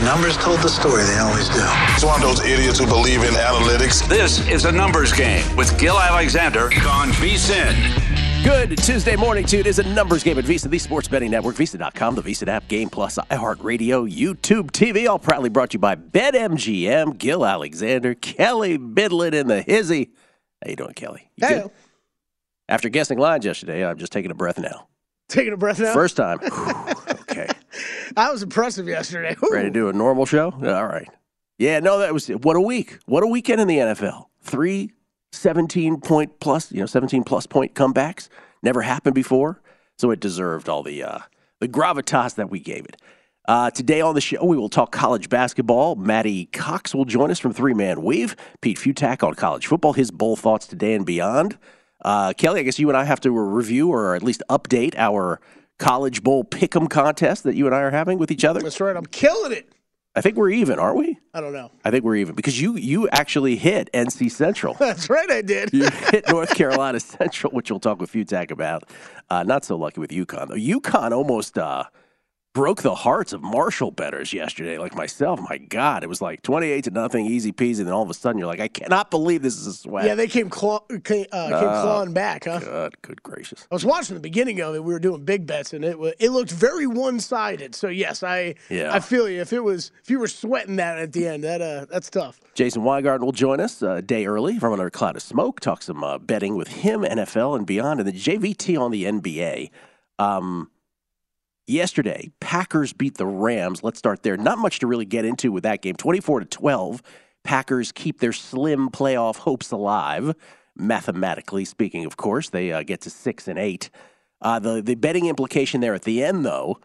The numbers told the story, they always do. It's one of those idiots who believe in analytics. This is a numbers game with Gill Alexander on VSIN. Good Tuesday morning to you. It is a numbers game at VSIN, the sports betting network, VSIN.com, the VSIN app, Game Plus, iHeartRadio, YouTube TV, all proudly brought to you by BetMGM, Gill Alexander, Kelley Bydlon in the hizzy. How you doing, Kelley? You Hey, good? After guessing lines yesterday, I'm just taking a breath now. taking a breath now. First time. That was impressive yesterday. Whew. Ready to do a normal show? All right. Yeah, no, that was what a week. What a weekend in the NFL. Three 17 point plus, you know, 17 plus point comebacks. Never happened before. So it deserved all the uh, the gravitas that we gave it. Uh, today on the show, we will talk college basketball. Matty Cox will join us from Three Man Weave. Pete Fiutak on college football, his bowl thoughts today and beyond. Uh, Kelley, I guess you and I have to review or at least update our college bowl pick'em contest that you and I are having with each other. That's right. I'm killing it. I think we're even, aren't we? I don't know. I think we're even because you you actually hit NC Central. That's right. I did. You hit North Carolina Central, which we'll talk with Fiutak about. Uh, not so lucky with UConn though. UConn almost uh, broke the hearts of Marshall betters yesterday, like myself. My God, it was like twenty-eight to nothing, easy peasy. And then all of a sudden, you're like, I cannot believe this is a sweat. Yeah, they came claw, came, uh, came Oh, clawing back, huh? good, good gracious. I was watching the beginning of it. We were doing big bets, and it wa- it looked very one sided. So yes, I Yeah. I feel you. If it was if you were sweating that at the end, that uh that's tough. Jason Weingarten will join us uh, a day early from another cloud of smoke. Talk some uh, betting with him, NFL and beyond, and then JVT on the NBA. Um, yesterday, Packers beat the Rams. Let's start there. Not much to really get into with that game. Twenty-four to twelve. Packers keep their slim playoff hopes alive. Mathematically speaking, of course, they uh, get to six and eight. Uh, the the betting implication there at the end, though,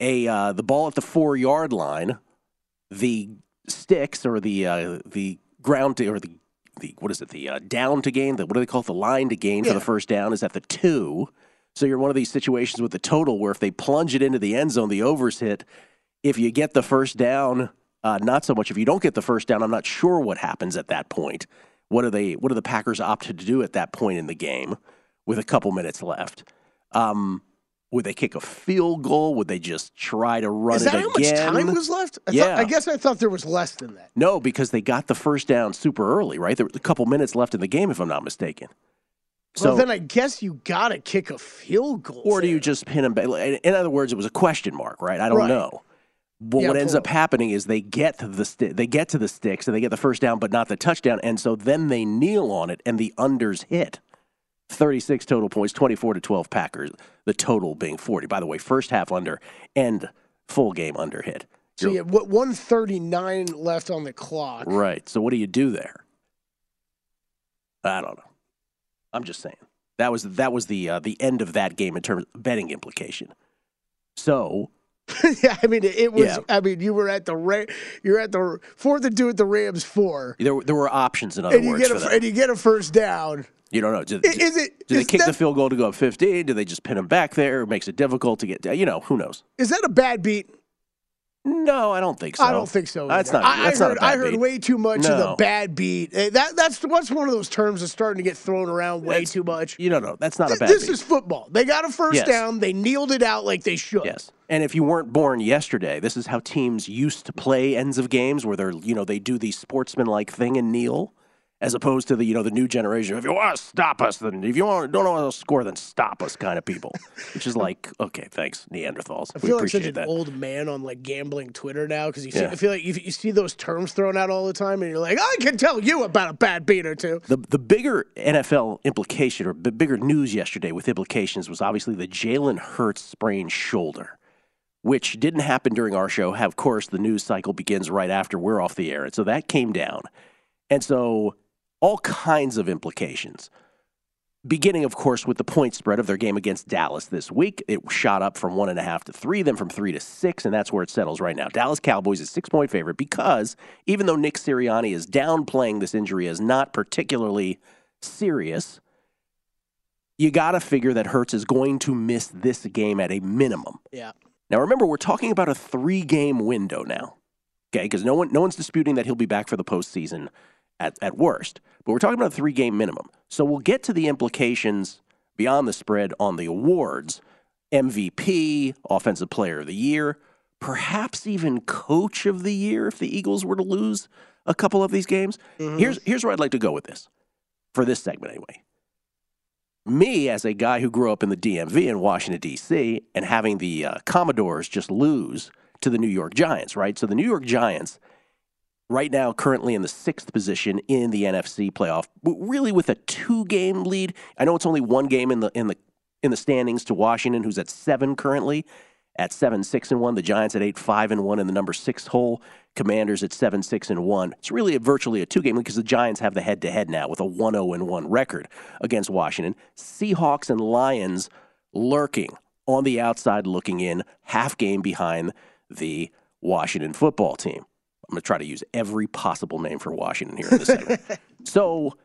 a uh, the ball at the four yard line, the sticks or the uh, the ground to, or the the what is it the uh, down to gain the what do they call it the line to gain for the first down is at the two. So you're one of these situations with the total where if they plunge it into the end zone, the overs hit. If you get the first down, uh, not so much. If you don't get the first down, I'm not sure what happens at that point. What are they? What do the Packers opt to do at that point in the game with a couple minutes left? Um, would they kick a field goal? Would they just try to run Is it that how much again? time was left? I Yeah. Thought, I guess I thought there was less than that. No, because they got the first down super early, right? There was a couple minutes left in the game, if I'm not mistaken. So, well, then I guess you got to kick a field goal. or do you just pin them back? In other words, it was a question mark, right? I don't Right. know. But Yeah, what ends up happening is they get to the sti- they get to the sticks and they get the first down, but not the touchdown, and so then they kneel on it, and the unders hit. 36 total points, 24 to 12 Packers. The total being 40. By the way, first half under and full game under hit. So you had what 139 left on the clock. Right. So what do you do there? I don't know. I'm just saying that was that was the uh, the end of that game in terms of betting implication. So yeah, I mean it was. Yeah. I mean you were at the Ra- you're at the fourth to do at the Rams four, there were- there were options in other and you words get a and you get a first down. You don't know. Do, Is it? do they is kick the field goal to go up 15? Do they just pin them back there? It makes it difficult to get. You know, who knows? Is that a bad beat? No, I don't think so. I don't think so. That's either. not. I, that's I not heard, bad I heard way too much of the bad beat. Eh, That that's what's one of those terms that's starting to get thrown around way That's- too much. You know. That's not a bad this beat. is football. They got a first Yes. down. They kneeled it out like they should. Yes. And if you weren't born yesterday, this is how teams used to play ends of games where they're, you know, they do the sportsmanlike thing and kneel. As opposed to the you know the new generation. If you want to stop us, then if you want don't want to score, then stop us kind of people. Which is like, okay, thanks, Neanderthals. I we feel like such an that. old man on like gambling Twitter now because you see, Yeah. I feel like you, you see those terms thrown out all the time, and you're like, I can tell you about a bad beat or two. The the bigger NFL implication or the bigger news yesterday with implications was obviously the Jalen Hurts sprained shoulder, which didn't happen during our show. Of course, the news cycle begins right after we're off the air, and so that came down, and so all kinds of implications. Beginning, of course, with the point spread of their game against Dallas this week. It shot up from one and a half to three, then from three to six, and that's where it settles right now. Dallas Cowboys is six point favorite because even though Nick Sirianni is downplaying this injury as not particularly serious, you got to figure that Hurts is going to miss this game at a minimum. Yeah. Now, remember, we're talking about a three game window now, okay? Because no, one, no one's disputing that he'll be back for the postseason at, at worst. But we're talking about a three game minimum. So we'll get to the implications beyond the spread on the awards MVP, Offensive Player of the Year, perhaps even Coach of the Year if the Eagles were to lose a couple of these games. Here's, here's where I'd like to go with this for this segment, anyway me as a guy who grew up in the DMV in Washington D.C. and having the uh, Commanders just lose to the New York Giants, right? So the New York Giants, right now, currently in the sixth position in the NFC playoff, really with a two-game lead. I know it's only one game in the in the in the standings to Washington, who's at seven currently, at seven six and one. The Giants at eight five and one in the number six hole. Commanders at seven six and one. It's really a, virtually a two game lead because the Giants have the head to head now with a one zero and one record against Washington. Seahawks and Lions lurking on the outside, looking in, half game behind the Washington football team. I'm going to try to use every possible name for Washington here in this segment. so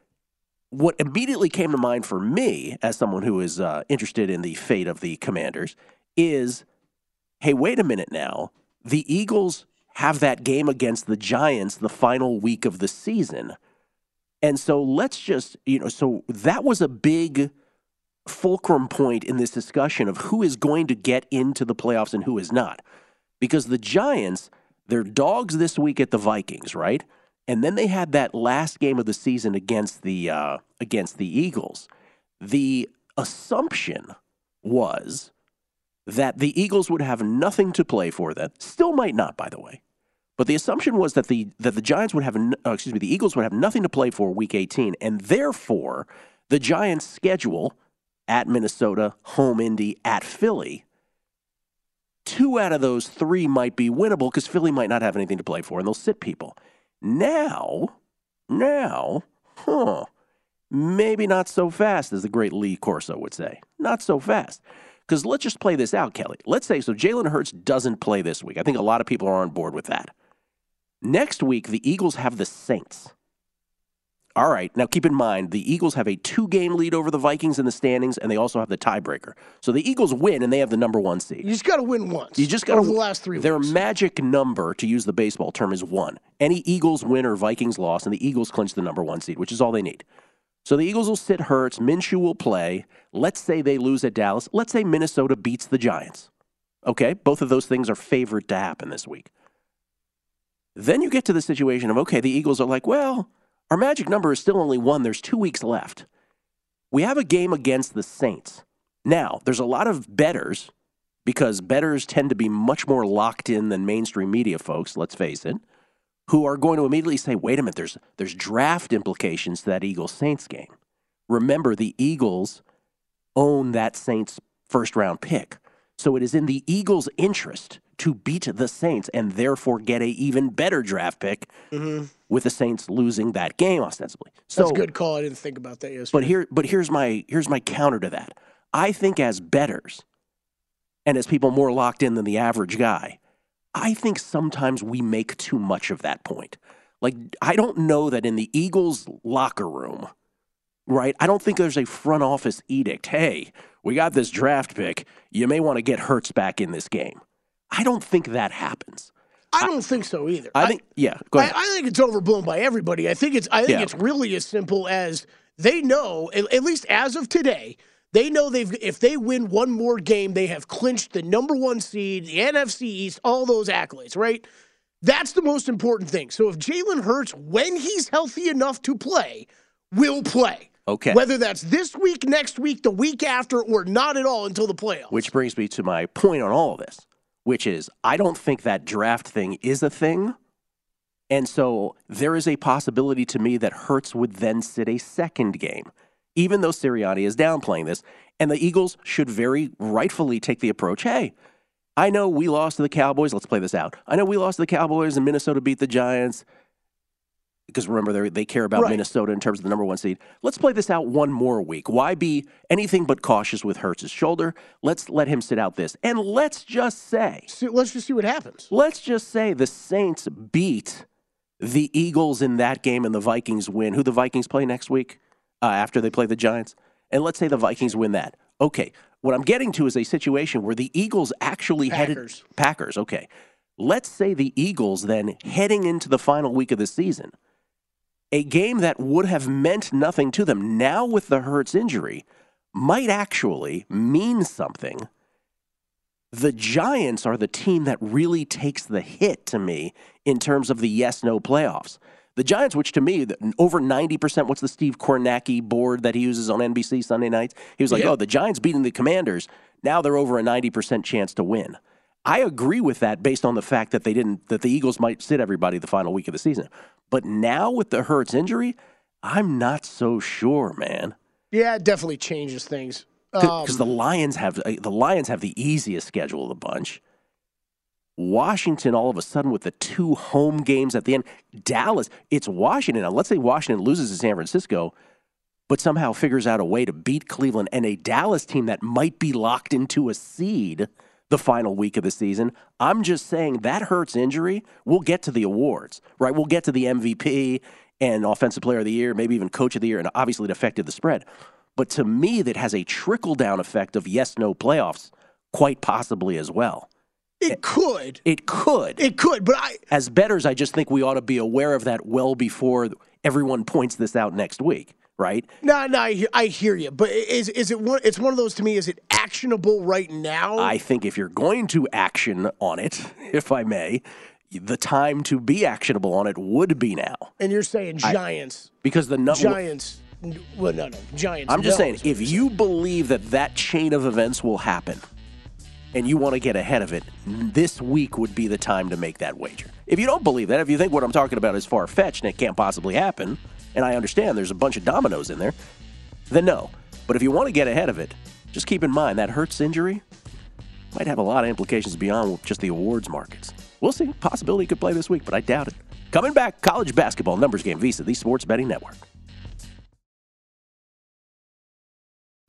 what immediately came to mind for me as someone who is uh, interested in the fate of the commanders is hey wait a minute now. The eagles have that game against the giants the final week of the season. And so let's just you know so that was a big fulcrum point in this discussion of who is going to get into the playoffs and who is not. Because the giants they're dogs this week at the vikings right and then they had that last game of the season against the uh, against the Eagles. The assumption was that the Eagles would have nothing to play for. That still might not, by the way. But the assumption was that the that the Giants would have, uh, excuse me, the Eagles would have nothing to play for Week 18, and therefore the Giants' schedule at Minnesota, home Indy, at Philly. Two out of those three might be winnable because Philly might not have anything to play for, and they'll sit people. Now, now, huh? Maybe not so fast, as the great Lee Corso would say. Not so fast. Because let's just play this out, Kelley. Let's say so Jalen Hurts doesn't play this week. I think a lot of people are on board with that. Next week, the Eagles have the Saints. All right. Now keep in mind, the Eagles have a two game lead over the Vikings in the standings, and they also have the tiebreaker. So the Eagles win, and they have the number one seed. You just got to win once. You just got to the last three. Their weeks. magic number, to use the baseball term, is one. Any Eagles win or Vikings loss, and the Eagles clinch the number one seed, which is all they need. So the Eagles will sit Hurts. Minshew will play. Let's say they lose at Dallas. Let's say Minnesota beats the Giants. Okay, both of those things are favored to happen this week. Then you get to the situation of okay, the Eagles are like, well, our magic number is still only one. There's two weeks left. We have a game against the Saints. Now, there's a lot of betters because betters tend to be much more locked in than mainstream media folks, let's face it, who are going to immediately say, wait a minute, there's, there's draft implications to that Eagles Saints game. Remember, the Eagles own that Saints first round pick. So it is in the Eagles' interest to beat the Saints and therefore get a even better draft pick mm-hmm. with the Saints losing that game ostensibly. So That's a good call. I didn't think about that yesterday. but here, but here's my here's my counter to that. I think as betters, and as people more locked in than the average guy, I think sometimes we make too much of that point. Like I don't know that in the Eagles locker room, right? I don't think there's a front office edict. Hey, we got this draft pick. You may want to get Hurts back in this game. I don't think that happens. I don't think so either. I think, yeah. Go I. I think it's overblown by everybody. I think it's I think Yeah. it's really as simple as they know, at, at least as of today, they know they've if they win one more game, they have clinched the number one seed, the NFC East, all those accolades, right? That's the most important thing. So if Jalen Hurts, when he's healthy enough to play, will play. Okay. Whether that's this week, next week, the week after, or not at all until the playoffs. Which brings me to my point on all of this, which is I don't think that draft thing is a thing. And so there is a possibility to me that Hurts would then sit a second game, even though Sirianni is downplaying this. And the Eagles should very rightfully take the approach hey, I know we lost to the Cowboys. Let's play this out. I know we lost to the Cowboys and Minnesota beat the Giants because remember they care about Right. Minnesota in terms of the number one seed. Let's play this out one more week. Why be anything but cautious with Hurts's shoulder? Let's let him sit out this, and let's just say, So let's just see what happens. let's just say the Saints beat the Eagles in that game, and the Vikings win. Who the Vikings play next week uh, after they play the Giants? And let's say the Vikings win that. Okay, what I'm getting to is a situation where the Eagles actually headed Packers. Packers. Okay, let's say the Eagles then heading into the final week of the season a game that would have meant nothing to them now with the Hurts injury might actually mean something. The Giants are the team that really takes the hit to me in terms of the yes no playoffs. The Giants, which to me, over 90%, what's the Steve Kornacki board that he uses on NBC Sunday nights? He was like, Yeah. oh, the Giants beating the Commanders. Now they're over a 90% chance to win. I agree with that based on the fact that they didn't, that the Eagles might sit everybody the final week of the season. But now with the Hurts injury, I'm not so sure, man. Yeah, it definitely changes things. Because Um, the Lions have uh, the Lions have the easiest schedule of the bunch. Washington, all of a sudden, with the two home games at the end. Dallas, it's Washington. Now, let's say Washington loses to San Francisco, but somehow figures out a way to beat Cleveland and a Dallas team that might be locked into a seed the final week of the season. I'm just saying that hurts injury. We'll get to the awards, right? We'll get to the MVP and Offensive Player of the Year, maybe even Coach of the Year, and obviously it affected the spread. But to me, that has a trickle down effect of yes, no playoffs, quite possibly as well. it could. It could. It could, but I as betters, I just think we ought to be aware of that well before everyone points this out next week, right? no, no, I, hear- I hear you. But is is it one? It's one of those to me. Is it actionable right now? I think if you're going to action on it, if I may, the time to be actionable on it would be now. and you're saying Giants, Because the number. Giants. Well, no, no, Giants. I'm just saying, if you believe that that chain of events will happen and you want to get ahead of it, this week would be the time to make that wager. If you don't believe that, if you think what I'm talking about is far fetched and it can't possibly happen, and I understand there's a bunch of dominoes in there, then no. But if you want to get ahead of it, just keep in mind that Hurts injury might have a lot of implications beyond just the awards markets. We'll see. Possibility could play this week, but I doubt it. Coming back, college basketball numbers game VSIN, the Sports Betting Network.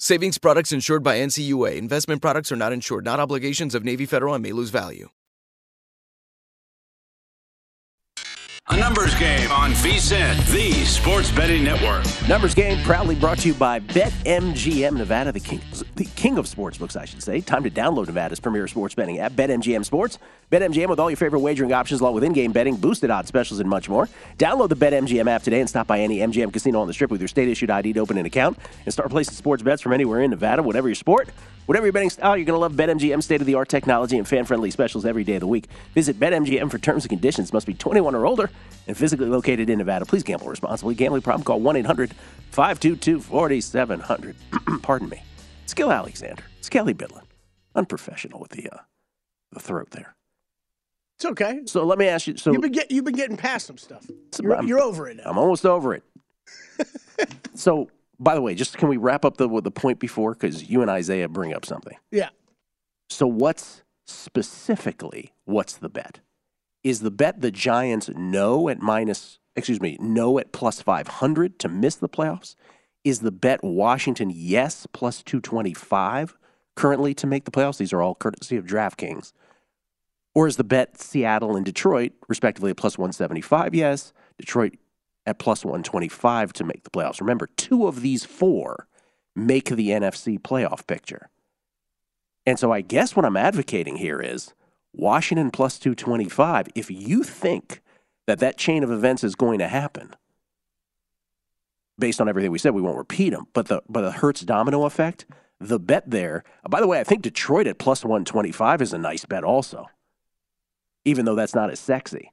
Savings products insured by NCUA. Investment products are not insured, not obligations of Navy Federal and may lose value. A numbers game on VSIN, the sports betting network. Numbers game proudly brought to you by BetMGM Nevada, the king, the king of sportsbooks, I should say. Time to download Nevada's premier sports betting app, BetMGM Sports. BetMGM with all your favorite wagering options, along with in-game betting, boosted odds specials, and much more. Download the BetMGM app today and stop by any MGM casino on the Strip with your state-issued ID to open an account and start placing sports bets from anywhere in Nevada, whatever your sport. Whatever your betting style, you're going to love BetMGM state-of-the-art technology and fan-friendly specials every day of the week. Visit BetMGM for terms and conditions. Must be 21 or older and physically located in Nevada. Please gamble responsibly. Gambling problem? Call 1-800-522-4700. Pardon me. Gill Alexander. It's Kelley Bydlon. Unprofessional with the uh, the throat there. It's okay. So let me ask you. So You've been get, you've been getting past some stuff. You're, you're over it now. I'm almost over it. so, by the way, just can we wrap up the the point before because you and Isaiah bring up something. Yeah. So, what's specifically what's the bet? Is the bet the Giants no at minus? Excuse me, no at plus five hundred to miss the playoffs? Is the bet Washington yes plus two twenty five currently to make the playoffs? These are all courtesy of DraftKings. Or is the bet Seattle and Detroit, respectively, at plus 175? Yes. Detroit at plus 125 to make the playoffs. Remember, two of these four make the NFC playoff picture. And so I guess what I'm advocating here is Washington plus 225. If you think that that chain of events is going to happen, based on everything we said, we won't repeat them, but the, but the Hurts domino effect, the bet there, by the way, I think Detroit at plus 125 is a nice bet also even though that's not as sexy.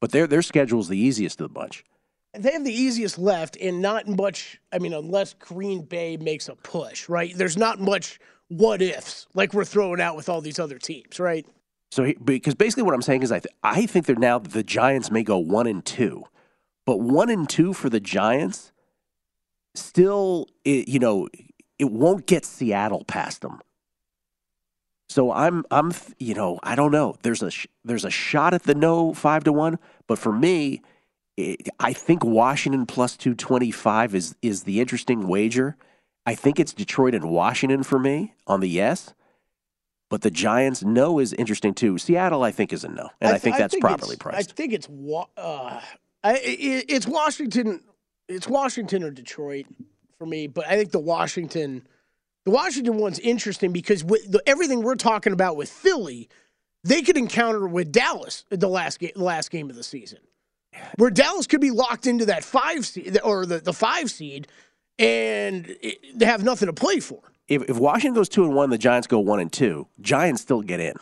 But their their schedule's the easiest of the bunch. They have the easiest left, and not much. I mean, unless Green Bay makes a push, right? There's not much what ifs like we're throwing out with all these other teams, right? So, because basically what I'm saying is, I th- I think they're now the Giants may go one and two, but one and two for the Giants still, it, you know, it won't get Seattle past them. So I'm I'm you know I don't know. There's a sh- there's a shot at the no five to one, but for me, it, I think Washington plus two twenty five is is the interesting wager. I think it's Detroit and Washington for me on the yes, but the Giants no is interesting too. Seattle I think is a no, and I, th- I think that's I think properly priced. I think it's uh, I, it, it's Washington. It's Washington or Detroit for me, but I think the Washington the Washington one's interesting because with the, everything we're talking about with Philly, they could encounter with Dallas the last game, the last game of the season, where Dallas could be locked into that five seed or the, the five seed, and it, they have nothing to play for. If, if Washington goes two and one, the Giants go one and two. Giants still get in,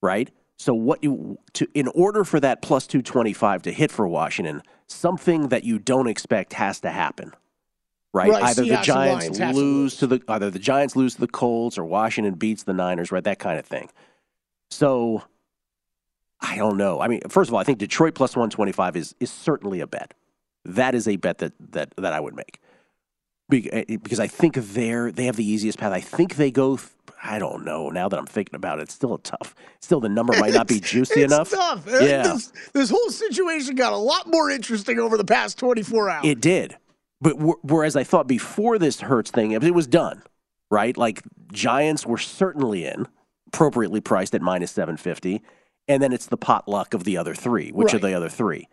right? So what you to in order for that plus two twenty five to hit for Washington, something that you don't expect has to happen right? right either the Giants lose to the either the Giants lose to the Colts or Washington beats the Niners, right? That kind of thing. So I don't know. I mean, first of all, I think Detroit plus 125 is is certainly a bet. That is a bet that that that I would make. Eh, because I think they're they have the easiest path. I think they go I don't know. Now that I'm thinking about it, it's still a tough. Still, the number might not be juicy it's enough. Tough. Yeah. This, this, whole situation got a lot more interesting over the past 24 hours. It did. But whereas I thought before this Hurts thing, it was done, right? Like Giants were certainly in, appropriately priced at minus 750. And then it's the potluck of the other three. Which right. are the other three?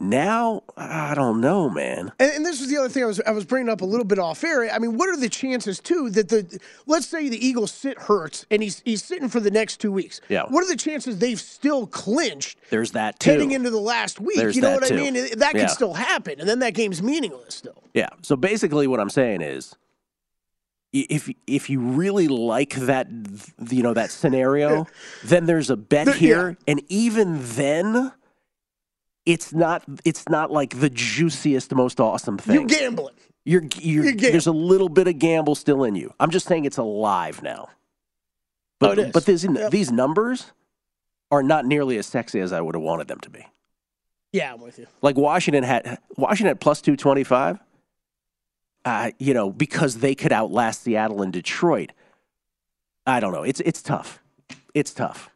Now, I don't know, man. And, and, this was the other thing I was I was bringing up a little bit off air. I mean, what are the chances too that the let's say the Eagles sit Hurts and he's he's sitting for the next two weeks. Yeah. What are the chances they've still clinched? There's that too. Heading into the last week, There's you know what too. I mean? That yeah. still happen, and then that game's meaningless still. Yeah. So basically, what I'm saying is, if if you really like that, you know that scenario, then there's a bet here, yeah. and even then it's not it's not like the juiciest, most awesome thing. You're gambling. You're, you're, you're there's a little bit of gamble still in you. I'm just saying it's alive now. But oh, but these yep. these numbers are not nearly as sexy as I would have wanted them to be. Yeah, I'm with you. Like Washington had Washington at plus two twenty five. Uh, you know, because they could outlast Seattle and Detroit. I don't know. It's it's tough. It's tough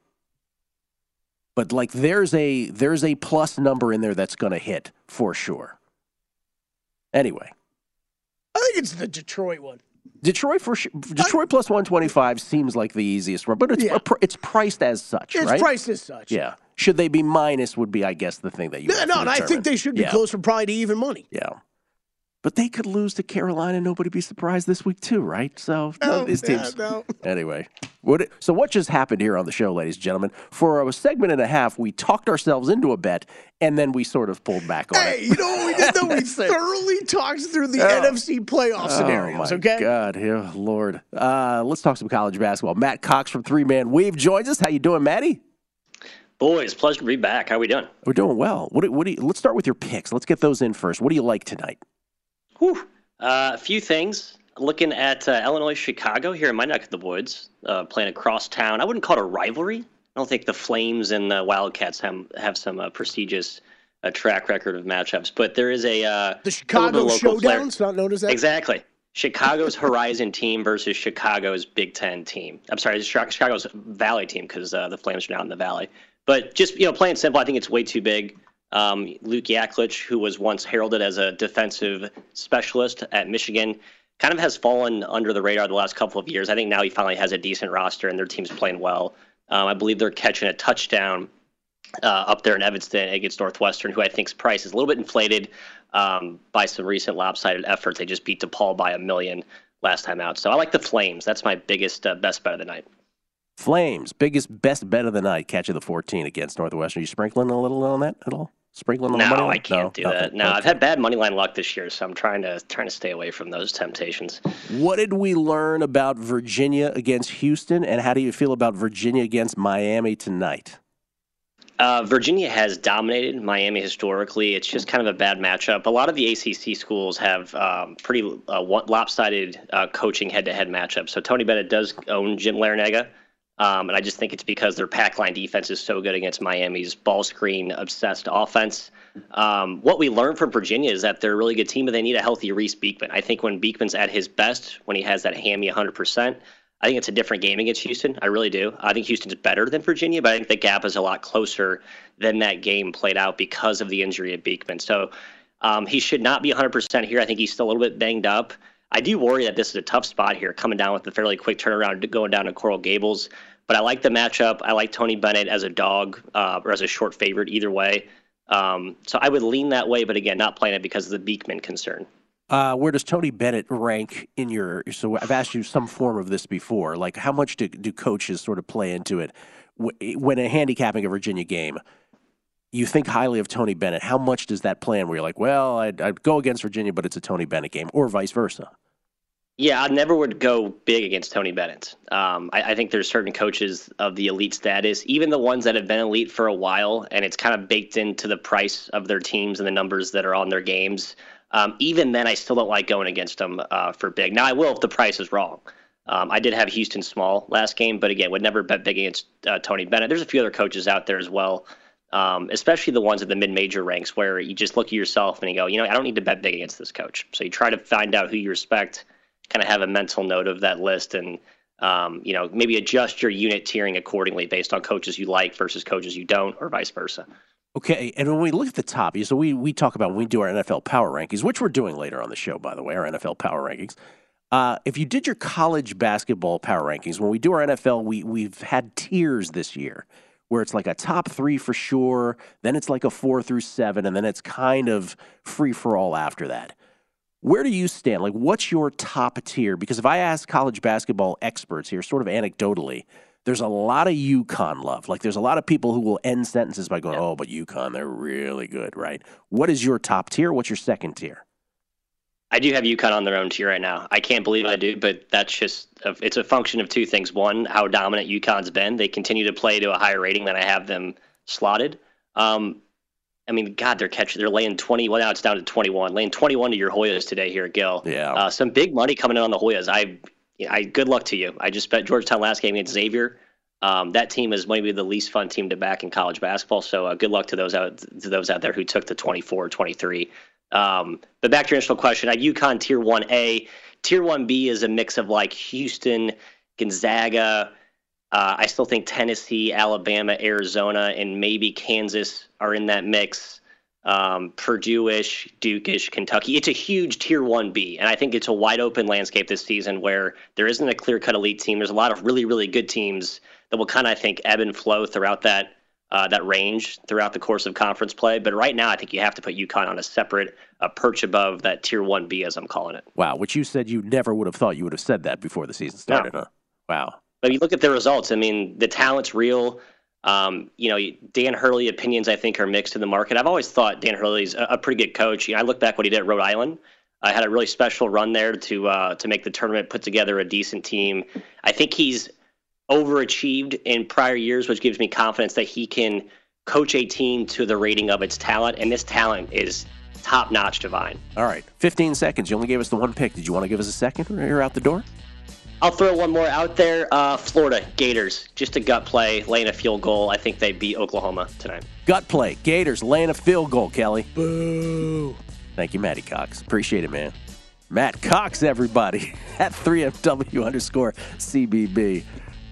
but like there's a there's a plus number in there that's going to hit for sure. Anyway, I think it's the Detroit one. Detroit for sure, Detroit plus one twenty five seems like the easiest one, but it's yeah. it's priced as such. It's right? priced as such. Yeah. Should they be minus? Would be, I guess, the thing that you. No, and I think they should be yeah. closer, probably to even money. Yeah. But they could lose to Carolina. Nobody be surprised this week too, right? So no, these teams. Yeah, no. Anyway, what? So what just happened here on the show, ladies and gentlemen? For a segment and a half, we talked ourselves into a bet, and then we sort of pulled back on hey, it. Hey, you know what we did? Though we thoroughly talked through the oh. NFC playoff scenarios. Oh my okay. God, yeah, Lord. Uh, let's talk some college basketball. Matt Cox from Three Man Weave joins us. How you doing, Matty? Boys, pleasure to be back. How are we doing? We're doing well. What? What? Do you, let's start with your picks. Let's get those in first. What do you like tonight? Whew. Uh, a few things. Looking at uh, Illinois Chicago here in my neck of the woods, uh, playing across town. I wouldn't call it a rivalry. I don't think the Flames and the Wildcats have, have some uh, prestigious a track record of matchups. But there is a uh, the Chicago Showdown. It's not known as that. Exactly. Chicago's Horizon team versus Chicago's Big Ten team. I'm sorry, Chicago's Valley team because uh, the Flames are now in the Valley. But just you know, plain simple, I think it's way too big. Um, Luke Yaklich, who was once heralded as a defensive specialist at Michigan, kind of has fallen under the radar the last couple of years. I think now he finally has a decent roster and their team's playing well. Um, I believe they're catching a touchdown uh, up there in Evanston against Northwestern, who I think's price is a little bit inflated um, by some recent lopsided efforts. They just beat DePaul by a million last time out. So I like the Flames. That's my biggest uh, best bet of the night. Flames, biggest best bet of the night, catching the 14 against Northwestern. Are you sprinkling a little on that at all? Sprinkling on no, money? I can't no, do nothing. that. No. I've had bad money line luck this year, so I'm trying to trying to stay away from those temptations. What did we learn about Virginia against Houston, and how do you feel about Virginia against Miami tonight? Uh, Virginia has dominated Miami historically. It's just kind of a bad matchup. A lot of the ACC schools have um, pretty uh, lopsided uh, coaching head-to-head matchups. So Tony Bennett does own Jim Larrañaga, um, and I just think it's because their pack line defense is so good against Miami's ball screen obsessed offense. Um, what we learned from Virginia is that they're a really good team, but they need a healthy Reece Beekman. I think when Beekman's at his best, when he has that hammy 100%, I think it's a different game against Houston. I really do. I think Houston's better than Virginia, but I think the gap is a lot closer than that game played out because of the injury of Beekman. So um, he should not be 100% here. I think he's still a little bit banged up. I do worry that this is a tough spot here, coming down with a fairly quick turnaround, going down to Coral Gables. But I like the matchup. I like Tony Bennett as a dog uh, or as a short favorite, either way. Um, so I would lean that way, but again, not playing it because of the Beekman concern. Uh, where does Tony Bennett rank in your? So I've asked you some form of this before. Like, how much do, do coaches sort of play into it when a handicapping a Virginia game? You think highly of Tony Bennett. How much does that plan? Where you're like, well, I'd, I'd go against Virginia, but it's a Tony Bennett game, or vice versa. Yeah, I never would go big against Tony Bennett. Um, I, I, think there's certain coaches of the elite status, even the ones that have been elite for a while, and it's kind of baked into the price of their teams and the numbers that are on their games. Um, even then, I still don't like going against them uh, for big. Now, I will if the price is wrong. Um, I did have Houston small last game, but again, would never bet big against uh, Tony Bennett. There's a few other coaches out there as well, um, especially the ones at the mid-major ranks where you just look at yourself and you go, you know, I don't need to bet big against this coach. So you try to find out who you respect, kind of have a mental note of that list, and um, you know, maybe adjust your unit tiering accordingly based on coaches you like versus coaches you don't, or vice versa. Okay, and when we look at the top, so we we talk about when we do our NFL power rankings, which we're doing later on the show, by the way, our NFL power rankings. Uh, if you did your college basketball power rankings, when we do our NFL, we we've had tiers this year where it's like a top three for sure, then it's like a four through seven, and then it's kind of free for all after that. Where do you stand? Like, what's your top tier? Because if I ask college basketball experts here, sort of anecdotally, there's a lot of UConn love. Like there's a lot of people who will end sentences by going, "Oh, but UConn, they're really good, right?" What is your top tier? What's your second tier? I do have UConn on their own tier right now. I can't believe I do, but that's just a, it's a function of two things. One, how dominant UConn's been. They continue to play to a higher rating than I have them slotted. Um, I mean, God, they're catching. They're laying twenty. Well, now it's down to twenty-one. Laying twenty-one to your Hoyas today here, at Gill. Yeah. Uh, some big money coming in on the Hoyas. I I good luck to you. I just bet Georgetown last game against Xavier. Um, that team is maybe the least fun team to back in college basketball. So uh, good luck to those out to those out there who took the 24 23. Um, but back to your initial question, at UConn Tier 1A, Tier 1B is a mix of like Houston, Gonzaga. Uh, I still think Tennessee, Alabama, Arizona, and maybe Kansas are in that mix um, Purdue-ish, Duke-ish, Kentucky. It's a huge Tier 1B, and I think it's a wide open landscape this season where there isn't a clear-cut elite team. There's a lot of really, really good teams that will kind of, I think, ebb and flow throughout that uh, that range throughout the course of conference play. But right now, I think you have to put UConn on a separate uh, perch above that Tier 1B, as I'm calling it. Wow, which you said you never would have thought you would have said that before the season started, no. huh? Wow. But you look at the results. I mean, the talent's real. Um, you know, Dan Hurley opinions I think are mixed in the market. I've always thought Dan Hurley's a, a pretty good coach. You know, I look back what he did at Rhode Island. I had a really special run there to uh, to make the tournament, put together a decent team. I think he's overachieved in prior years, which gives me confidence that he can coach a team to the rating of its talent, and this talent is top notch divine. All right, 15 seconds. You only gave us the one pick. Did you want to give us a second or you're out the door? I'll throw one more out there. Uh, Florida Gators, just a gut play, laying a field goal. I think they beat Oklahoma tonight. Gut play. Gators laying a field goal, Kelley. Boo. Thank you, Matty Cox. Appreciate it, man. Matt Cox, everybody, at 3MW underscore CBB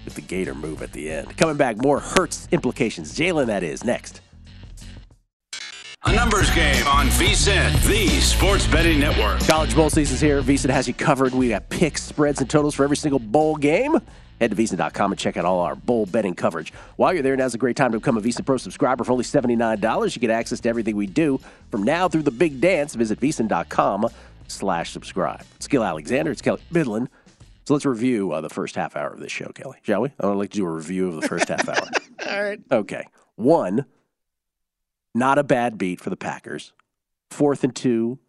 with the Gator move at the end. Coming back, more Hurts implications. Jalen, that is, next. A numbers game on VSIN, the sports betting network. College bowl season's here. VSIN has you covered. We got picks, spreads, and totals for every single bowl game. Head to VSIN.com and check out all our bowl betting coverage. While you're there, now's a great time to become a VSIN Pro subscriber for only $79. You get access to everything we do from now through the big dance. Visit VSIN.com slash subscribe. It's Gill Alexander. It's Kelley Bydlon. So let's review uh, the first half hour of this show, Kelley, shall we? I would like to do a review of the first half hour. All right. Okay. One, not a bad beat for the Packers. Fourth and two,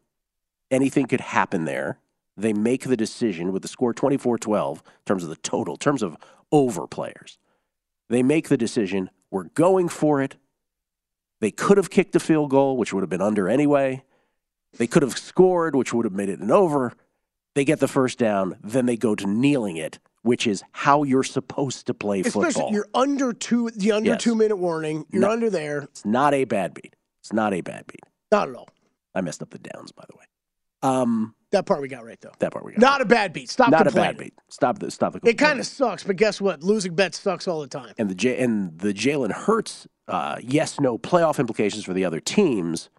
anything could happen there. They make the decision with the score 24 12 in terms of the total, in terms of over players. They make the decision. We're going for it. They could have kicked a field goal, which would have been under anyway. They could have scored, which would have made it an over. They get the first down, then they go to kneeling it, which is how you're supposed to play Especially football. you're under two, the under Yes. two minute warning. You're No. under there. It's not a bad beat. It's not a bad beat. Not at all. I messed up the downs, by the way. Um, That part we got right though. that part we got. Not a bad beat. Stop not a bad beat. Stop the stop the. It kind of sucks, but guess what? Losing bets sucks all the time. and the J- and the Jalen Hurts uh, yes no playoff implications for the other teams.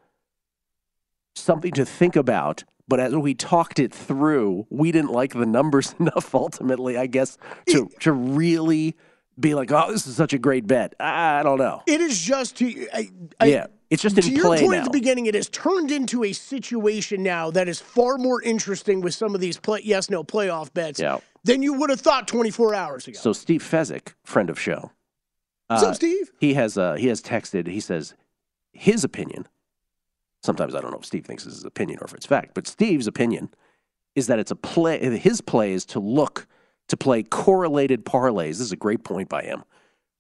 Something to think about. But as we talked it through, we didn't like the numbers enough. Ultimately, I guess to to really be like, oh, this is such a great bet. I don't know. It is just to I, I, yeah, it's just to your point now. at the beginning. It has turned into a situation now that is far more interesting with some of these play, yes no playoff bets Yeah. than you would have thought 24 hours ago. So Steve Fezzik, friend of show, What's up, Steve? He has uh, he has texted. He says his opinion. Sometimes I don't know if Steve thinks it's his opinion or if it's fact, but Steve's opinion is that it's a play. His play is to look to play correlated parlays. This is a great point by him.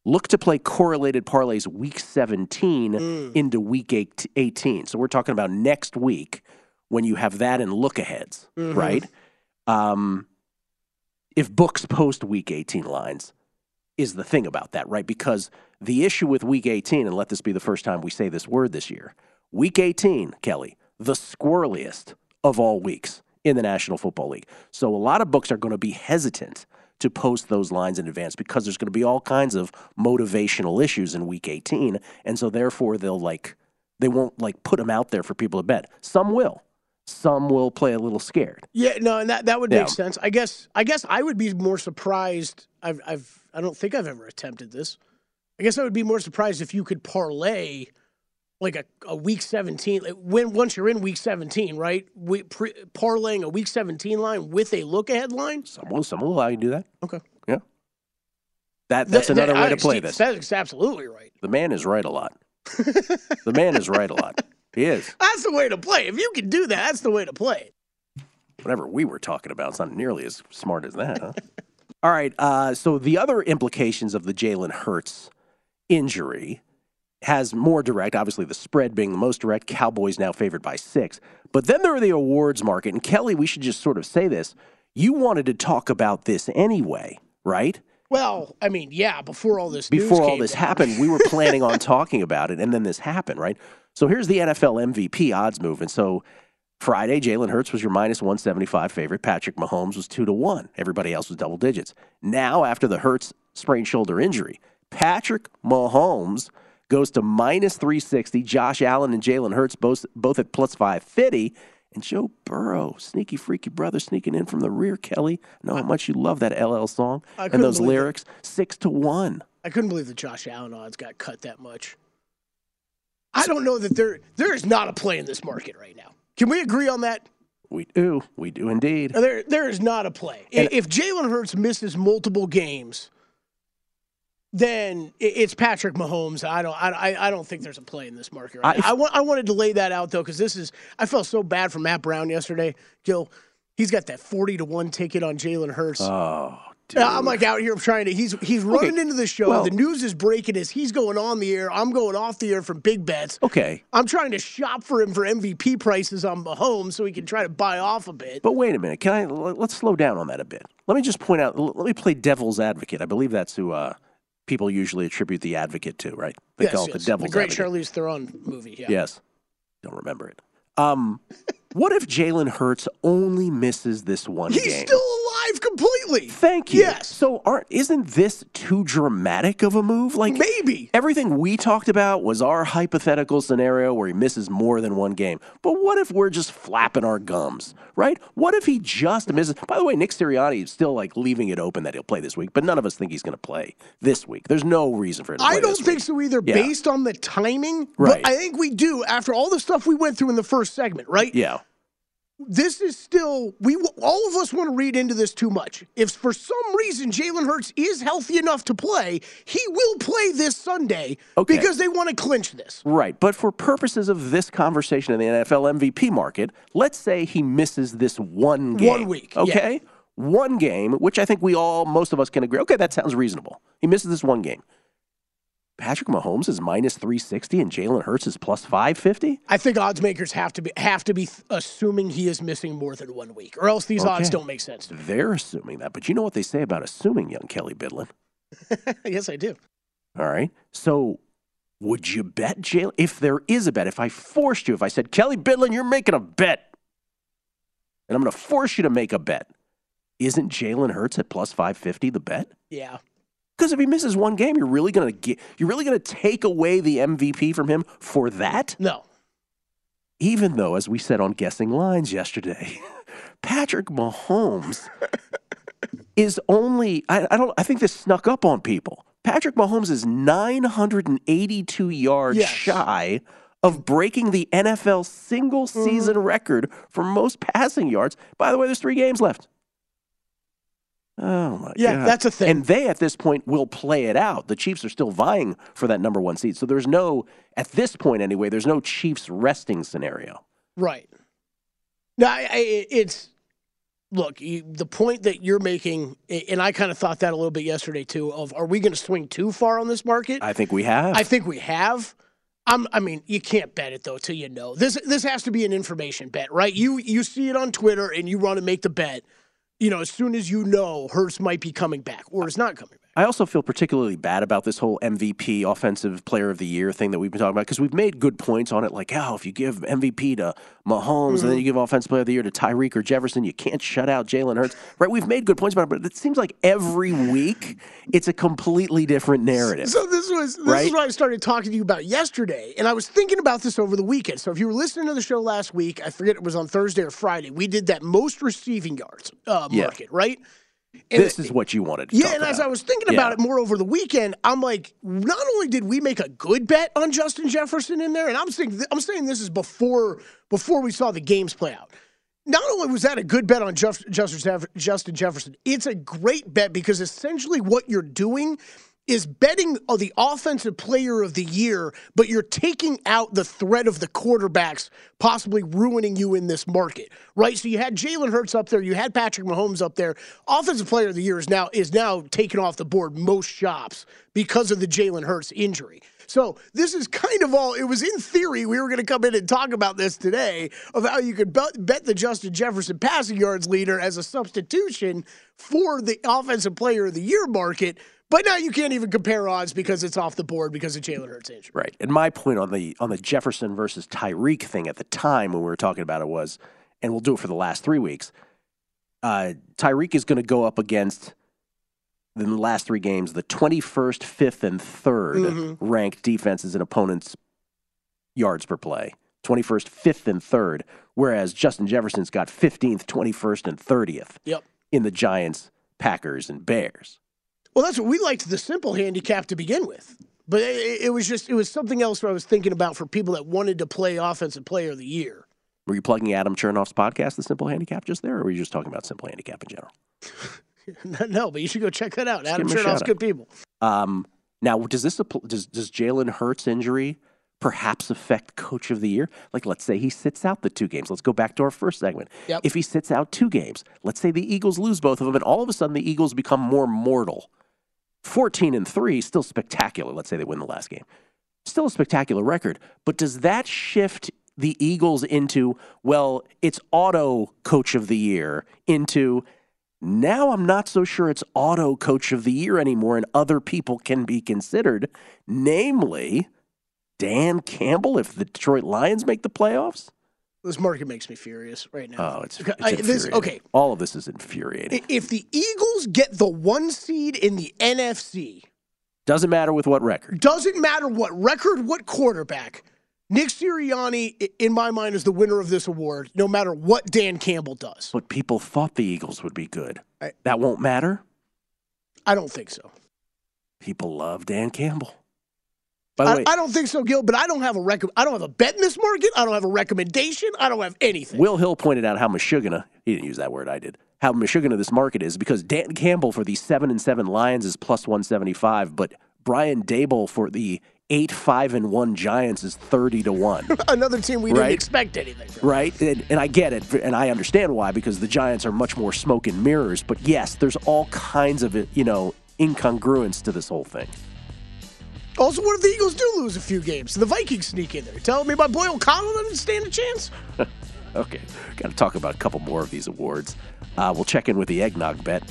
Look to play correlated parlays week 17 into week 18. So we're talking about next week when you have that in look aheads, Mhm. right? Um, if books post week 18 lines is the thing about that, right? Because the issue with week 18, and let this be the first time we say this word this year, week 18, Kelley, the squirreliest of all weeks in the National Football League. So a lot of books are going to be hesitant to post those lines in advance because there's going to be all kinds of motivational issues in week 18. And so therefore they'll like, they won't like put them out there for people to bet. Some will. Some will play a little scared. Yeah, no, and that that would Yeah. make sense. I guess I guess I would be more surprised. I've I've I don't think I've ever attempted this. I guess I would be more surprised if you could parlay like a, a week 17 like when once you're in week 17, right? We pre, parlaying a week 17 line with a look ahead line. someone someone some will allow you to do that. Okay. Yeah. That, that's That- another that- way I to play Steve this. Fezzik's absolutely right. The man is right a lot. the man is right a lot. He is. That's the way to play. If you can do that, that's the way to play. Whatever we were talking about, it's not nearly as smart as that, huh? All right. Uh, so the other implications of the Jalen Hurts injury has more direct. Obviously, the spread being the most direct. Cowboys now favored by six. But then there are the awards market. And Kelley, we should just sort of say this. You wanted to talk about this anyway, right? Well, I mean, yeah, before all this before all this down. happened, we were planning on talking about it, and then this happened, right? So here's the NFL MVP odds move. And so Friday, Jalen Hurts was your minus 175 favorite. Patrick Mahomes was 2 to 1. Everybody else was double digits. Now, after the Hurts sprained shoulder injury, Patrick Mahomes goes to minus 360. Josh Allen and Jalen Hurts both, both at plus 550. And Joe Burrow, sneaky, freaky brother, sneaking in from the rear. Kelley, I know how much you love that LL song and those lyrics. Six to one. I couldn't believe the Josh Allen odds got cut that much. I don't know that there there is not a play in this market right now. Can we agree on that? We do. We do indeed. There there is not a play. And- if Jalen Hurts misses multiple games, then it's Patrick Mahomes. I don't I, I don't think there's a play in this market. Right I-. I, want I wanted to lay that out though because this is I felt so bad for Matt Brown yesterday. Gill, he's got that forty to one ticket on Jalen Hurts. Oh. Uh, I'm like out here trying to. He's he's running Okay, into the show. well- the news is breaking as he's going on the air. I'm going off the air from big bets. okay, I'm trying to shop for him for MVP prices on Mahomes so he can try to buy off a bit. but wait a minute. Can I? Let's slow down on that a bit. Let me just point out. Let me play devil's advocate. I believe that's who uh, people usually attribute the advocate to, right? They yes, call it yes. the devil's great advocate. Charlize Theron movie. Yeah. Yes. Don't remember it. Um, what if Jalen Hurts only misses this one He's game? still alive completely. Thank you. Yes. So aren't isn't this too dramatic of a move? Like Maybe. everything we talked about was our hypothetical scenario where he misses more than one game. But what if we're just flapping our gums, right? What if he just misses? By the way, Nick Sirianni is still like leaving it open that he'll play this week, but none of us think he's going to play this week. There's no reason for it. I don't think week. so either, Yeah. based on the timing. Right. But I think we do after all the stuff we went through in the first segment, right? Yeah. This is still we all of us want to read into this too much. If for some reason Jalen Hurts is healthy enough to play, he will play this Sunday Okay. because they want to clinch this. Right. But for purposes of this conversation in the NFL MVP market, let's say he misses this one game. One week, yeah. Okay? One game, which I think we all, most of us can agree. Okay, that sounds reasonable. He misses this one game. Patrick Mahomes is minus 360 and Jalen Hurts is plus 550? I think odds makers have to be have to be assuming he is missing more than one week, or else these odds don't make sense. They're assuming that. But you know what they say about assuming, young Kelley Bydlon? yes, I do. All right. So would you bet Jalen? If there is a bet, if I forced you, if I said, Kelley Bydlon, you're making a bet, and I'm going to force you to make a bet, isn't Jalen Hurts at plus 550 the bet? Yeah. Because if he misses one game, you're really going to get, you're really to take away the MVP from him for that? No. Even though, as we said on Guessing Lines yesterday, Patrick Mahomes is only, I, I don't, I think this snuck up on people. Patrick Mahomes is 982 yards Yes. shy of breaking the NFL single season mm-hmm. record for most passing yards. By the way, there's three games left. Oh my Yeah, god. that's a thing. And they at this point will play it out. The Chiefs are still vying for that number 1 seed. So there's no at this point anyway, there's no Chiefs resting scenario. Right. No, I, I, it's look you, the point that you're making, and I kind of thought that a little bit yesterday too. Of are we going to swing too far on this market? I think we have. I think we have. I'm, I mean, you can't bet it though till you know. This this has to be an information bet, right? You you see it on Twitter and you want to make the bet. You know, as soon as you know Hurts might be coming back or is not coming. I also feel particularly bad about this whole MVP, Offensive Player of the Year thing that we've been talking about because we've made good points on it. Like, oh, if you give MVP to Mahomes and then you give Offensive Player of the Year to Tyreek or Jefferson, you can't shut out Jalen Hurts. Right? We've made good points about it, but it seems like every week it's a completely different narrative. So this was this Right? is what I started talking to you about yesterday, and I was thinking about this over the weekend. So if you were listening to the show last week, I forget it was on Thursday or Friday. We did that most receiving yards uh, Yeah. market, right? And this is what you wanted to Yeah, and as. I was thinking about it more over the weekend, I'm like, not only did we make a good bet on Justin Jefferson in there, and I'm saying I'm saying this is before before we saw the games play out. Not only was that a good bet on Justin Jefferson, it's a great bet because essentially what you're doing is betting on the offensive player of the year, but you're taking out the threat of the quarterbacks possibly ruining you in this market, right? So you had Jalen Hurts up there, you had Patrick Mahomes up there. Offensive player of the year is now is now taken off the board most shops because of the Jalen Hurts injury. So this is kind of all. It was in theory we were going to come in and talk about this today of how you could bet, bet the Justin Jefferson passing yards leader as a substitution for the offensive player of the year market. But now you can't even compare odds because it's off the board because of Jalen Hurts' injury. Right. And my point on the on the Jefferson versus Tyreek thing at the time when we were talking about it was, and we'll do it for the last three weeks. Uh, Tyreek is going to go up against in the last three games the 21st, 5th, and 3rd ranked defenses and opponents' yards per play. 21st, 5th, and 3rd, whereas Justin Jefferson's got 15th, 21st, and 30th Yep. in the Giants, Packers, and Bears. Well, that's what we liked the simple handicap to begin with. But it, it was just it was something else where I was thinking about for people that wanted to play offensive player of the year. Were you plugging Adam Chernoff's podcast, The Simple Handicap, just there, or were you just talking about Simple Handicap in general? no, but you should go check that out. Just Adam Chernoff's good people. Um, now, does this does does Jalen Hurts injury perhaps affect coach of the year? Like, let's say he sits out the two games. Let's go back to our first segment. Yep. If he sits out two games, let's say the Eagles lose both of them, and all of a sudden the Eagles become more mortal. 14 and 3, still spectacular. Let's say they win the last game. Still a spectacular record. But does that shift the Eagles into, well, it's auto coach of the year, into now I'm not so sure it's auto coach of the year anymore, and other people can be considered, namely Dan Campbell if the Detroit Lions make the playoffs? This market makes me furious right now. Oh, it's, Okay, it's I- this- okay. All of this is infuriating. If the Eagles get the one seed in the NFC, Doesn't matter with what record. doesn't matter what record, what quarterback, Nick Sirianni, in my mind, is the winner of this award, no matter what Dan Campbell does. But people thought the Eagles would be good. I- that won't matter. I don't think so. People love Dan Campbell. By the I, way, I don't think so, Gill. But I don't have a rec- I don't have a bet in this market. I don't have a recommendation. I don't have anything. Will Hill pointed out how Meshuggah, he didn't use that word, I did, how Meshuggah this market is because Dan Campbell for the 7 and 7 Lions is plus 175, but Brian Daboll for the 8 5 and 1 Giants is 30 to 1. Another team we didn't expect anything. From. right? And, and I get it, and I understand why because the Giants are much more smoke and mirrors. But yes, there's all kinds of you know incongruence to this whole thing. Also, what if the Eagles do lose a few games? The Vikings sneak in there. Telling me my boy O'Connell doesn't stand a chance? Okay, got to talk about a couple more of these awards. Uh, we'll check in with the eggnog bet.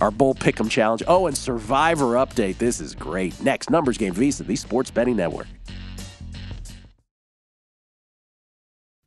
Our Bowl Pick'em Challenge. Oh, and Survivor update. This is great. Next, Numbers Game VSIN, the Sports Betting Network.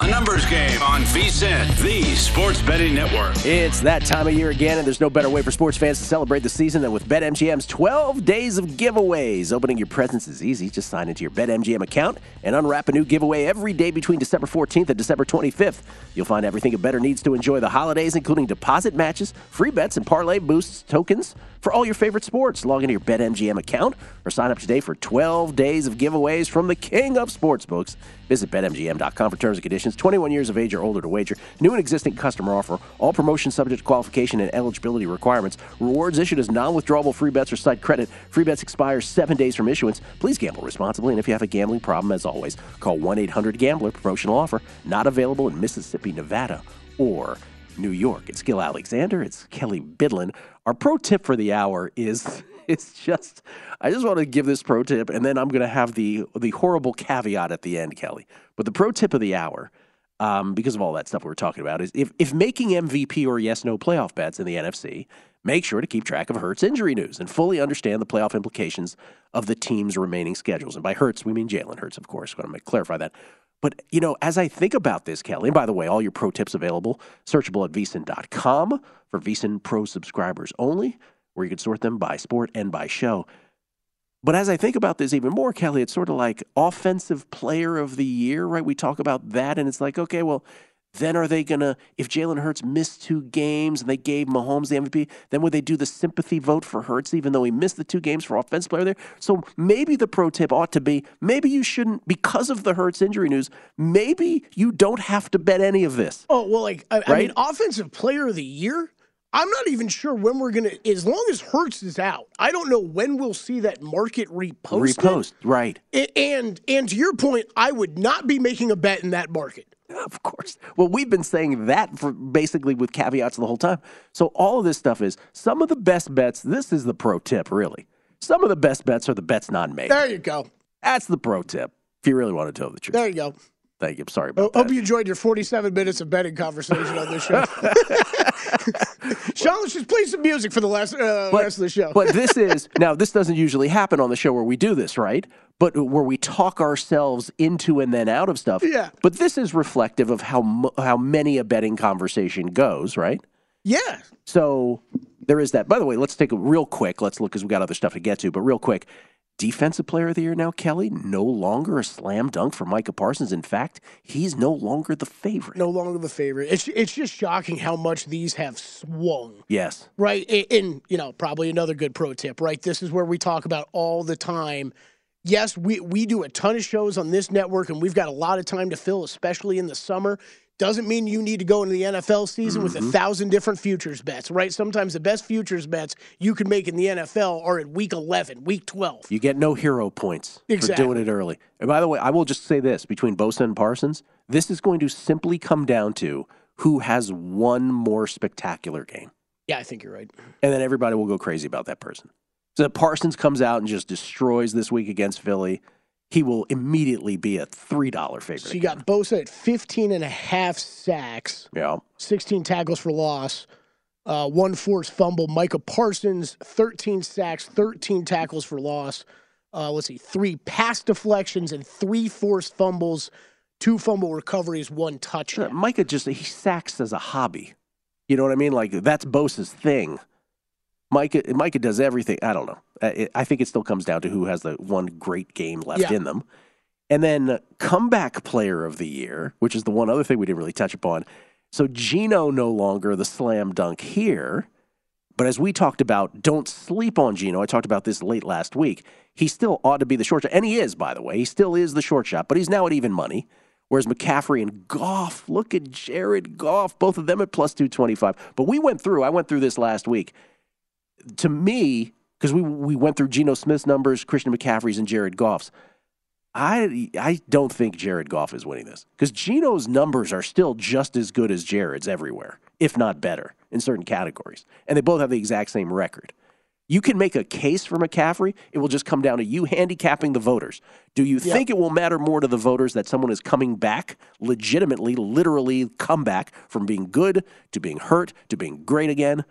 A numbers game on VSIN, the Sports Betting Network. It's that time of year again, and there's no bettor way for sports fans to celebrate the season than with BetMGM's 12 days of giveaways. Opening your presents is easy. Just sign into your BetMGM account and unwrap a new giveaway every day between December 14th and December 25th. You'll find everything a better needs to enjoy the holidays, including deposit matches, free bets, and parlay boosts tokens for all your favorite sports. Log into your BetMGM account or sign up today for 12 days of giveaways from the king of sportsbooks. Visit BetMGM.com for terms and conditions. 21 years of age or older to wager. New and existing customer offer. All promotions subject to qualification and eligibility requirements. Rewards issued as non-withdrawable free bets or site credit. Free bets expire seven days from issuance. Please gamble responsibly, and if you have a gambling problem, as always, call 1-800-GAMBLER. Promotional offer not available in Mississippi, Nevada, or New York. It's Gill Alexander. It's Kelley Bydlon. Our pro tip for the hour is it's just I just want to give this pro tip and then I'm going to have the the horrible caveat at the end, Kelley. But the pro tip of the hour um, because of all that stuff we were talking about is if, if making MVP or yes no playoff bets in the NFC, make sure to keep track of Hurts injury news and fully understand the playoff implications of the team's remaining schedules. And by Hurts, we mean Jalen Hurts, of course. I want to clarify that. But, you know, as I think about this, Kelley, and by the way, all your pro tips available, searchable at VSIN.com for VSIN Pro subscribers only, where you can sort them by sport and by show. But as I think about this even more, Kelley, it's sort of like offensive player of the year, right? We talk about that, and it's like, okay, well, then are they going to, if Jalen Hurts missed two games and they gave Mahomes the MVP, then would they do the sympathy vote for Hurts even though he missed the two games for offensive player there? So maybe the pro tip ought to be maybe you shouldn't, because of the Hurts injury news, maybe you don't have to bet any of this. Oh well, like I, I mean, offensive player of the year. I'm not even sure when we're gonna. As long as Hurts is out, I don't know when we'll see that market reposted. Repost, right. A- And and to your point, I would not be making a bet in that market. Of course. Well, we've been saying that for basically with caveats the whole time. So all of this stuff is some of the best bets. This is the pro tip, really. Some of the best bets are the bets not made. There you go. That's the pro tip. If you really want to tell the truth. There you go. Thank you. I'm sorry about Hope that. you enjoyed your 47 minutes of betting conversation on this show. Sean, let's just play some music for the last uh, rest of the show. but this is now this doesn't usually happen on the show where we do this, right? But where we talk ourselves into and then out of stuff. Yeah. But this is reflective of how how many a betting conversation goes, right? yeah. So there is that. By the way, let's take a real quick. Let's look because we got other stuff to get to. But real quick, defensive player of the year now, Kelley, no longer a slam dunk for Micah Parsons. In fact, he's no longer the favorite. No longer the favorite. It's it's just shocking how much these have swung. Yes. Right. And, you know, probably another good pro tip, right? This is where we talk about all the time. Yes, we, we do a ton of shows on this network and we've got a lot of time to fill, especially in the summer. Doesn't mean you need to go into the NFL season with a mm-hmm. thousand different futures bets, right? Sometimes the best futures bets you can make in the NFL are at week 11, week 12. You get no hero points Exactly. for doing it early. And by the way, I will just say this between Bosa and Parsons, this is going to simply come down to who has one more spectacular game. Yeah, I think you're right. And then everybody will go crazy about that person. So Parsons comes out and just destroys this week against Philly, he will immediately be a $3 favorite. So you got Bosa at 15 and a half sacks. yeah. 16 tackles for loss, uh, one forced fumble. Micah Parsons, 13 sacks, 13 tackles for loss. Uh, let's see, three pass deflections and three forced fumbles, two fumble recoveries, one touchdown. Micah just, he sacks as a hobby. You know what I mean? Like, that's Bosa's thing. Micah, Micah does everything. I don't know. I, it- I think it still comes down to who has the one great game left Yeah. in them. And then comeback player of the year, which is the one other thing we didn't really touch upon. So Geno no longer the slam dunk here. But as we talked about, don't sleep on Geno. I talked about this late last week. He still ought to be the short shot. And he is, by the way. He still is the short shot, but he's now at even money. Whereas McCaffrey and Goff, look at Jared Goff, both of them at plus 225. But we went through, I went through this last week. To me, because we, we went through Geno Smith's numbers, Christian McCaffrey's, and Jared Goff's. I I don't think Jared Goff is winning this because Geno's numbers are still just as good as Jared's everywhere, if not better in certain categories, and they both have the exact same record. You can make a case for McCaffrey. It will just come down to you handicapping the voters. Do you think it will matter more to the voters that someone is coming back legitimately, literally come back from being good to being hurt to being great again?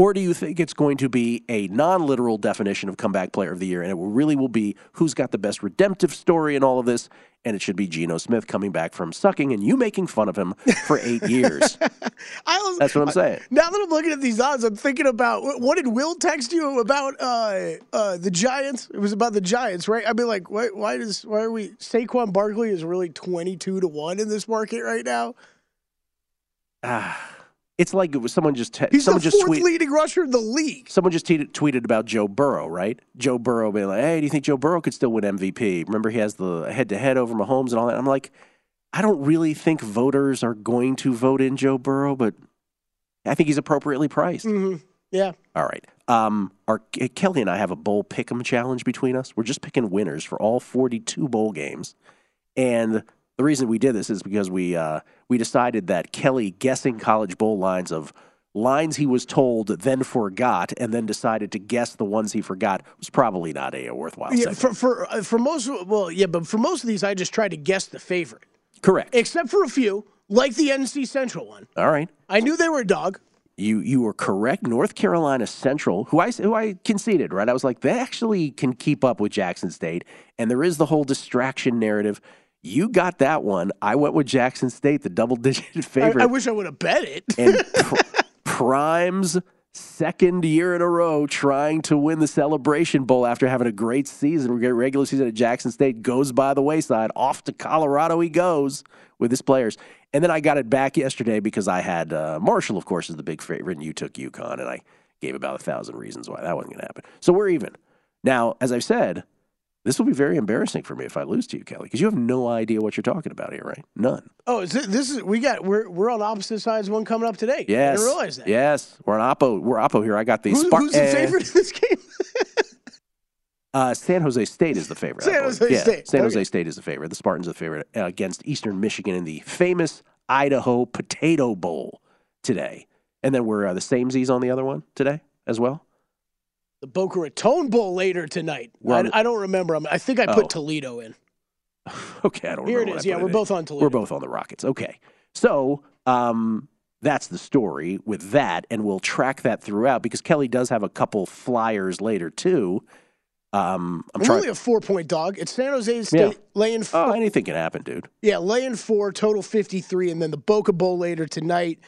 Or do you think it's going to be a non literal definition of comeback player of the year? And it really will be who's got the best redemptive story in all of this? And it should be Geno Smith coming back from sucking and you making fun of him for eight years. Was, That's what I'm saying. Now that I'm looking at these odds, I'm thinking about what what did Will text you about uh, uh, the Giants? It was about the Giants, right? I mean, like, why, why does why are we Saquon Barkley is really 22 to one in this market right now? Ah, it's like it was someone just te- He's someone the just fourth tweet- leading rusher in the league. Someone just tweeted, tweeted about Joe Burrow, right? Joe Burrow being like, "Hey, do you think Joe Burrow could still win MVP?" Remember, he has the head-to-head over Mahomes and all that. I'm like, I don't really think voters are going to vote in Joe Burrow, but I think he's appropriately priced. hmm Yeah. All right. Um, our Kelley and I have a bowl pick'em challenge between us. We're just picking winners for all 42 bowl games, and the reason we did this is because we uh, we decided that Kelley guessing college bowl lines of lines he was told then forgot and then decided to guess the ones he forgot was probably not a worthwhile. Yeah, segment. for for uh, for most well, yeah, but for most of these, I just tried to guess the favorite, Correct. except for a few, like the NC Central one. All right. I knew they were a dog. You you were correct. North Carolina Central, who I who I conceded, right? I was like, they actually can keep up with Jackson State, and there is the whole distraction narrative. You got that one. I went with Jackson State, the double digit favorite, I wish I would have bet it. and pr- Prime's second year in a row trying to win the Celebration Bowl after having a great season, great regular season at Jackson State, goes by the wayside. Off to Colorado he goes with his players. And then I got it back yesterday because I had uh, Marshall, of course, is the big favorite, and you took UConn, and I gave about a thousand reasons why that wasn't going to happen. So we're even. Now, as I've said, this will be very embarrassing for me if I lose to you, Kelley, because you have no idea what you're talking about here, right? None. oh, is it, this is we got we're we're on opposite sides. One coming up today. Yes. I didn't realize that. Yes. We're on Oppo. We're Oppo here. I got the Who- Spar- who's the favorite in this game? Uh, San Jose State is the favorite. San. Jose Yeah, State. San Jose Okay. State is the favorite. The Spartans are the favorite uh, against Eastern Michigan in the famous Idaho Potato Bowl today. And then we're uh, the same Z's on the other one today as well. The Boca Raton Bowl later tonight. We're I, I don't remember. I think I put Oh. Toledo in. Okay, I don't Here it is. Yeah, we're in. both on Toledo. We're both on the Rockets. Okay. So um, that's the story with that, and we'll track that throughout because Kelly does have a couple flyers later too. Um, I'm trying. only a four point dog. It's San Jose State Yeah. laying four. oh, anything can happen, dude. yeah, laying four, total 53. And then the Boca Bowl later tonight.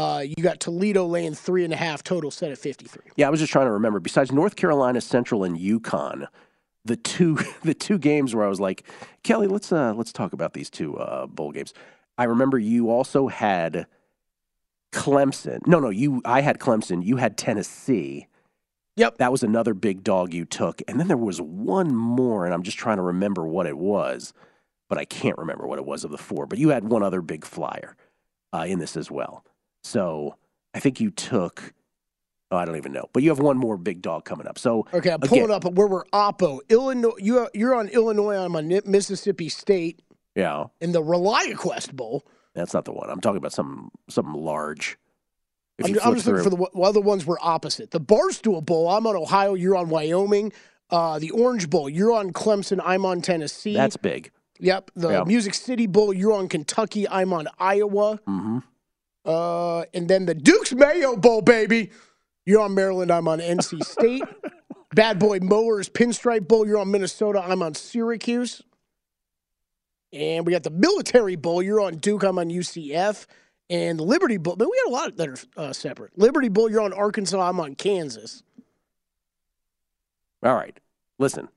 Uh, you got Toledo laying three and a half, total set at 53. Yeah, I was just trying to remember. Besides North Carolina Central and UConn, the two the two games where I was like, Kelley, let's uh let's talk about these two uh, bowl games. I remember you also had Clemson. No, no, you I had Clemson. You had Tennessee. Yep. That was another big dog you took. And then there was one more, and I'm just trying to remember what it was, but I can't remember what it was of the four. But you had one other big flyer uh, in this as well. So I think you took. Oh, I don't even know. But you have one more big dog coming up. So Okay, I'm again, pulling up where we're Oppo. Illinois, you, you're on Illinois. I'm on Mississippi State Yeah, in the ReliaQuest Bowl. that's not the one. I'm talking about some something large. I'm, I'm just looking for the w- other ones were opposite. The Barstool Bowl, I'm on Ohio. You're on Wyoming. Uh, the Orange Bowl, you're on Clemson. I'm on Tennessee. That's big. Yep. The Yeah. Music City Bowl, you're on Kentucky. I'm on Iowa. hmm Uh, and then the Duke's Mayo Bowl, baby. You're on Maryland. I'm on NC State. Bad Boy Mowers Pinstripe Bowl. You're on Minnesota. I'm on Syracuse. And we got the Military Bowl. You're on Duke. I'm on UCF. And the Liberty Bowl. Man, we got a lot that are uh, separate. Liberty Bowl. You're on Arkansas. I'm on Kansas. All right. Listen.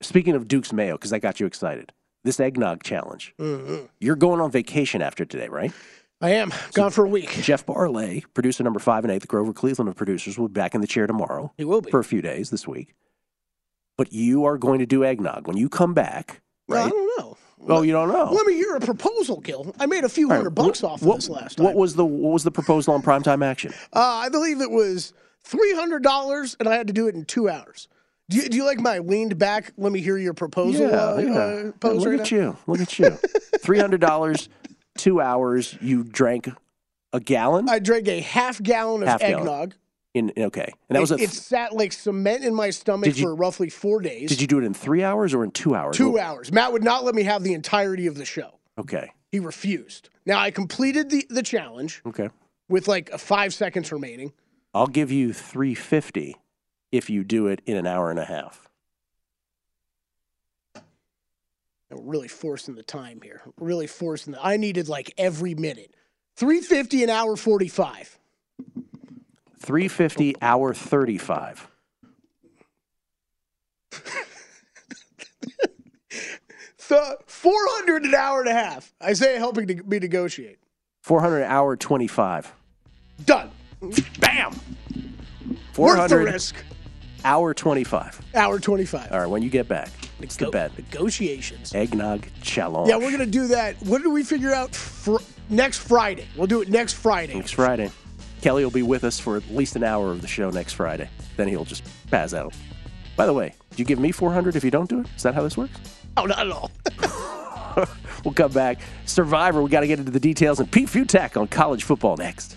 Speaking of Duke's Mayo, because I got you excited. This eggnog challenge. Mhm. You're going on vacation after today, right? I am gone for a week. Jeff Barley, producer number five and eight, the Grover Cleveland of producers, will be back in the chair tomorrow He will be. for a few days this week. But you are going to do eggnog when you come back, Well, I don't know. Oh, you don't know. Let me hear a proposal, Gill. I made a few right, hundred bucks what- off of what, this last time. What was the what was the proposal on primetime action? Uh, I believe it was three hundred dollars, and I had to do it in two hours. Do you, do you like my leaned back? Let me hear your proposal. yeah, uh, yeah. uh, Look right at now? you. Look at you. Three hundred dollars, two hours. You drank a gallon I drank a half gallon of Half gallon. eggnog. in okay, and that was it, a. it sat like cement in my stomach you- for roughly four days. did you do it in three hours or in two hours? Two hours. Matt would not let me have the entirety of the show. Okay. He refused. Now I completed the, the challenge Okay. with like five seconds remaining. I'll give you three fifty if you do it in an hour and a half. I'm really forcing the time here. Really forcing the. I needed like every minute. Three fifty an hour forty five. Three fifty hour thirty five. So four hundred an hour and a half. Isaiah helping to me negotiate. Four hundred hour twenty five. Done. Bam. Four Worth the risk. hour twenty five. Hour twenty five. All right, when you get back, the bet. Negotiations. Eggnog challenge. Yeah, we're gonna do that. What did we figure out? Fr- next Friday. We'll do it next Friday. next Friday. Kelley will be with us for at least an hour of the show next Friday. Then he'll just pass out. By the way, do you give me 400 if you don't do it? Is that how this works? Oh, not at all. We'll come back. Survivor, we got to get into the details. And Pete Fiutak on college football next.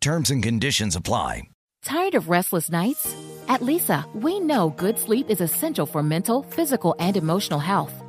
Terms and conditions apply. Tired of restless nights? At Leesa, we know good sleep is essential for mental, physical, and emotional health.